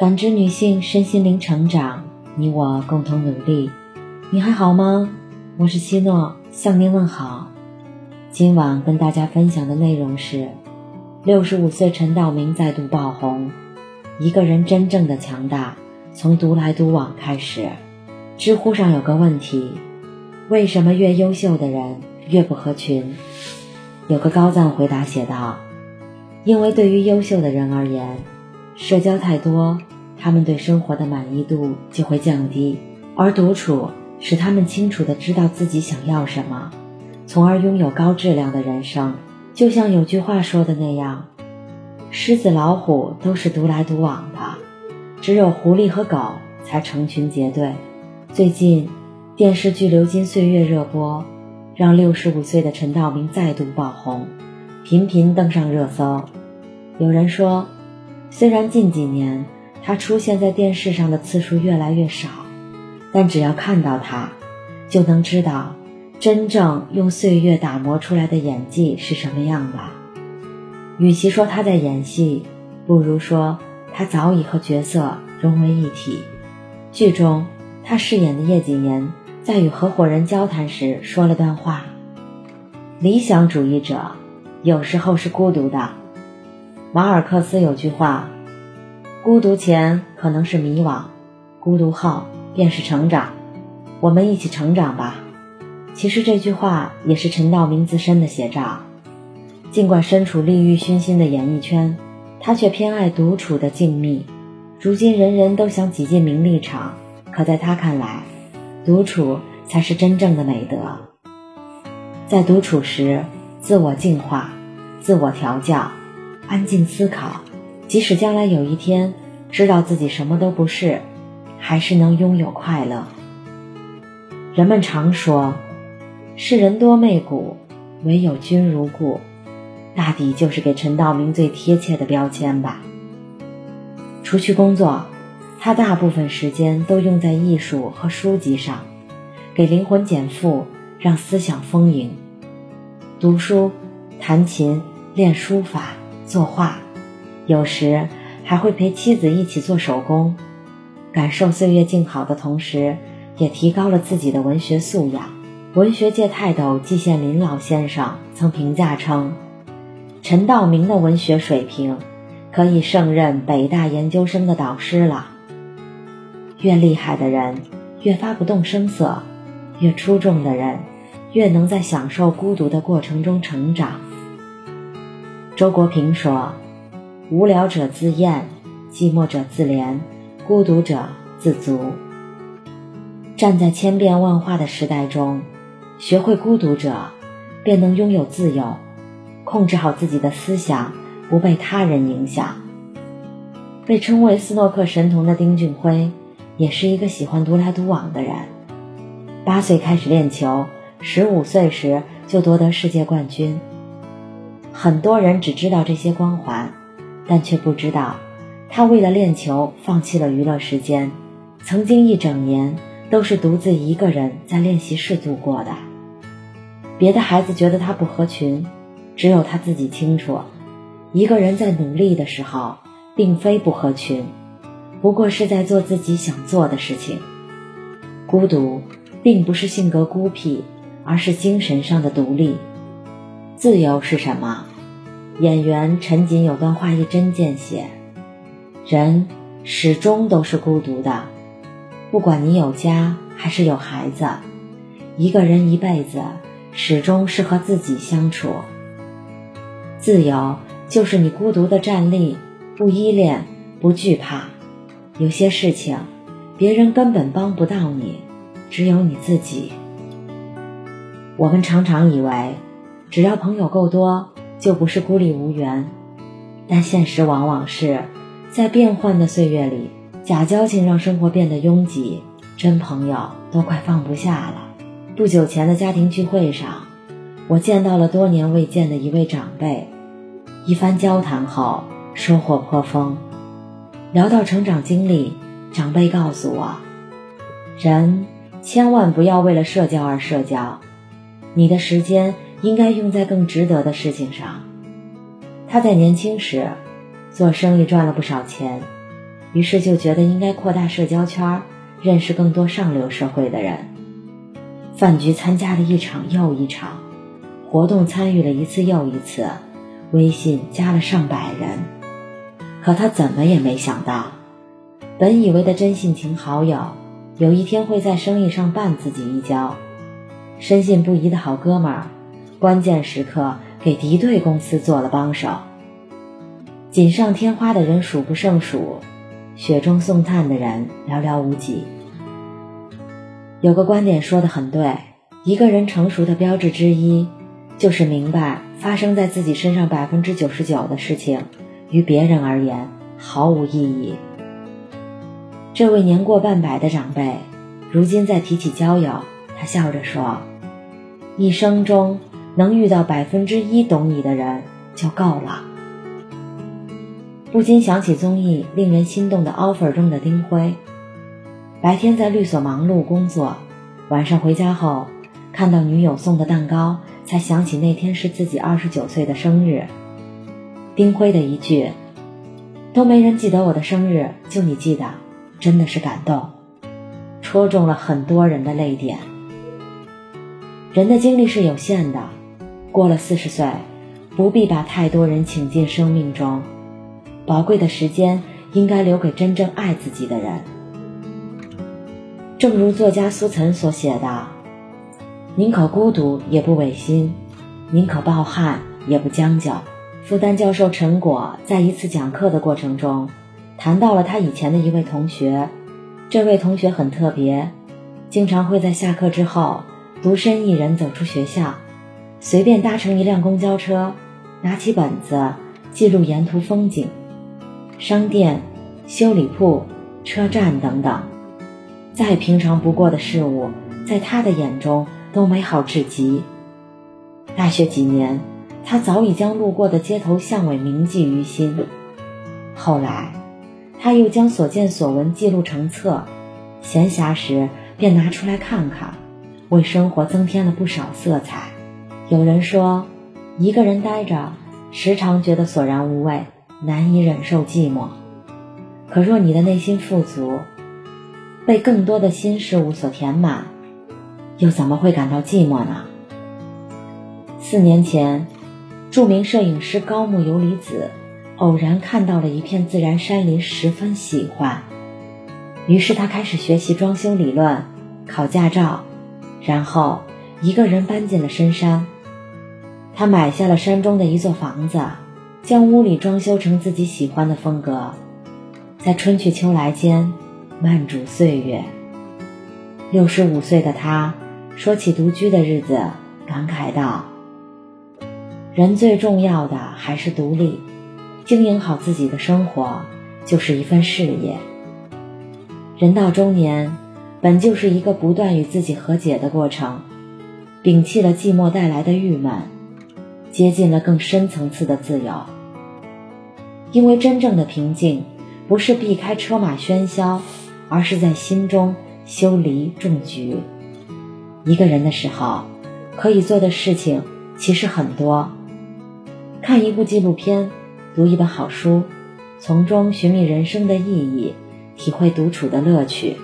感知女性身心灵成长，你我共同努力。你还好吗？我是希诺，向您问好。今晚跟大家分享的内容是：六十五岁陈道明再度爆红。一个人真正的强大，从独来独往开始。知乎上有个问题：为什么越优秀的人越不合群？有个高赞回答写道：因为对于优秀的人而言，社交太多。他们对生活的满意度就会降低，而独处使他们清楚地知道自己想要什么，从而拥有高质量的人生。就像有句话说的那样：“狮子、老虎都是独来独往的，只有狐狸和狗才成群结队。”最近电视剧《流金岁月》热播，让六十五岁的陈道明再度爆红，频频登上热搜。有人说，虽然近几年，他出现在电视上的次数越来越少，但只要看到他，就能知道真正用岁月打磨出来的演技是什么样的。与其说他在演戏，不如说他早已和角色融为一体。剧中，他饰演的叶谨言在与合伙人交谈时说了段话：“理想主义者有时候是孤独的。”马尔克斯有句话。孤独前可能是迷惘，孤独后便是成长。我们一起成长吧。其实这句话也是陈道明自身的写照。尽管身处利欲熏心的演艺圈，他却偏爱独处的静谧。如今人人都想挤进名利场，可在他看来，独处才是真正的美德。在独处时，自我净化，自我调教，安静思考。即使将来有一天知道自己什么都不是，还是能拥有快乐。人们常说，世人多媚骨，唯有君如故，大抵就是给陈道明最贴切的标签吧。除去工作，他大部分时间都用在艺术和书籍上，给灵魂减负，让思想丰盈。读书、弹琴、练书法、作画。有时还会陪妻子一起做手工，感受岁月静好的同时，也提高了自己的文学素养。文学界泰斗季羡林老先生曾评价称：“陈道明的文学水平，可以胜任北大研究生的导师了。”越厉害的人，越发不动声色；越出众的人，越能在享受孤独的过程中成长。周国平说。无聊者自厌，寂寞者自怜，孤独者自足。站在千变万化的时代中，学会孤独者，便能拥有自由，控制好自己的思想，不被他人影响。被称为斯诺克神童的丁俊晖，也是一个喜欢独来独往的人。八岁开始练球，十五岁时就夺得世界冠军。很多人只知道这些光环。但却不知道，他为了练球放弃了娱乐时间，曾经一整年都是独自一个人在练习室度过的。别的孩子觉得他不合群，只有他自己清楚，一个人在努力的时候，并非不合群，不过是在做自己想做的事情。孤独并不是性格孤僻，而是精神上的独立。自由是什么？演员陈瑾有段话一针见血：人始终都是孤独的，不管你有家还是有孩子，一个人一辈子始终是和自己相处。自由就是你孤独的站立，不依恋，不惧怕。有些事情，别人根本帮不到你，只有你自己。我们常常以为，只要朋友够多。就不是孤立无援，但现实往往是，在变幻的岁月里，假交情让生活变得拥挤，真朋友都快放不下了。不久前的家庭聚会上，我见到了多年未见的一位长辈，一番交谈后，收获颇丰。聊到成长经历，长辈告诉我，人千万不要为了社交而社交，你的时间。应该用在更值得的事情上。他在年轻时做生意赚了不少钱，于是就觉得应该扩大社交圈，认识更多上流社会的人。饭局参加了一场又一场，活动参与了一次又一次，微信加了上百人。可他怎么也没想到，本以为的真性情好友，有一天会在生意上绊自己一跤。深信不疑的好哥们儿，关键时刻给敌对公司做了帮手。锦上添花的人数不胜数，雪中送炭的人寥寥无几。有个观点说的很对，一个人成熟的标志之一，就是明白发生在自己身上百分之九十九的事情，于别人而言毫无意义。这位年过半百的长辈，如今在提起交友，他笑着说。一生中能遇到百分之一懂你的人就够了。不禁想起综艺令人心动的 offer 中的丁辉，白天在律所忙碌工作，晚上回家后看到女友送的蛋糕，才想起那天是自己二十九岁的生日。丁辉的一句“都没人记得我的生日，就你记得”，真的是感动，戳中了很多人的泪点。人的精力是有限的，过了四十岁，不必把太多人请进生命中，宝贵的时间应该留给真正爱自己的人。正如作家苏岑所写的：“宁可孤独也不违心，宁可抱憾也不将就。”复旦教授陈果在一次讲课的过程中，谈到了他以前的一位同学，这位同学很特别，经常会在下课之后。独身一人走出学校，随便搭乘一辆公交车，拿起本子记录沿途风景、商店、修理铺、车站等等，再平常不过的事物，在他的眼中都美好至极。大学几年，他早已将路过的街头巷尾铭记于心。后来，他又将所见所闻记录成册，闲暇时便拿出来看看。为生活增添了不少色彩。有人说，一个人呆着，时常觉得索然无味，难以忍受寂寞。可若你的内心富足，被更多的新事物所填满，又怎么会感到寂寞呢？四年前，著名摄影师高木游离子偶然看到了一片自然山林，十分喜欢，于是他开始学习装修理论，考驾照。然后，一个人搬进了深山。他买下了山中的一座房子，将屋里装修成自己喜欢的风格，在春去秋来间，慢煮岁月。六十五岁的他，说起独居的日子，感慨道：“人最重要的还是独立，经营好自己的生活，就是一份事业。人到中年。”本就是一个不断与自己和解的过程，摒弃了寂寞带来的郁闷，接近了更深层次的自由。因为真正的平静，不是避开车马喧嚣，而是在心中修篱种菊。一个人的时候，可以做的事情其实很多：看一部纪录片，读一本好书，从中寻觅人生的意义，体会独处的乐趣。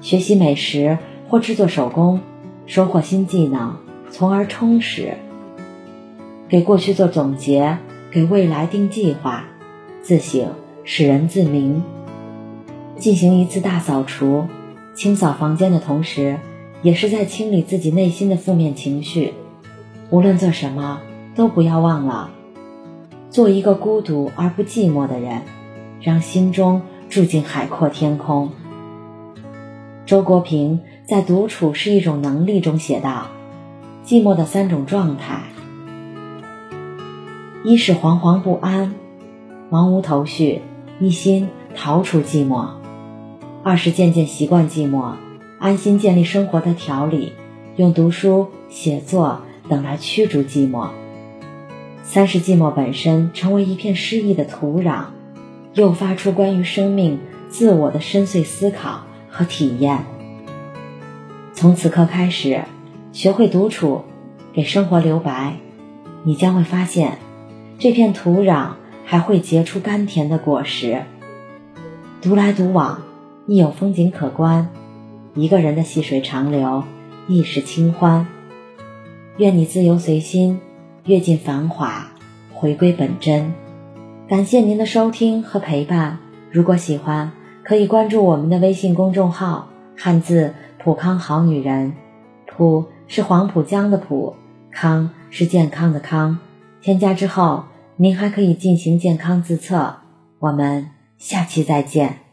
学习美食或制作手工，收获新技能，从而充实；给过去做总结，给未来定计划，自省使人自明。进行一次大扫除，清扫房间的同时，也是在清理自己内心的负面情绪。无论做什么，都不要忘了，做一个孤独而不寂寞的人，让心中住进海阔天空。周国平在《独处是一种能力》中写道：“寂寞的三种状态，一是惶惶不安，茫无头绪，一心逃出寂寞；二是渐渐习惯寂寞，安心建立生活的条理，用读书、写作等来驱逐寂寞；三是寂寞本身成为一片诗意的土壤，诱发出关于生命、自我的深邃思考。”和体验。从此刻开始，学会独处，给生活留白，你将会发现，这片土壤还会结出甘甜的果实。独来独往，亦有风景可观；一个人的细水长流，亦是清欢。愿你自由随心，阅尽繁华，回归本真。感谢您的收听和陪伴。如果喜欢，可以关注我们的微信公众号“汉字普康好女人”，普是黄浦江的浦，康是健康的康。添加之后，您还可以进行健康自测。我们下期再见。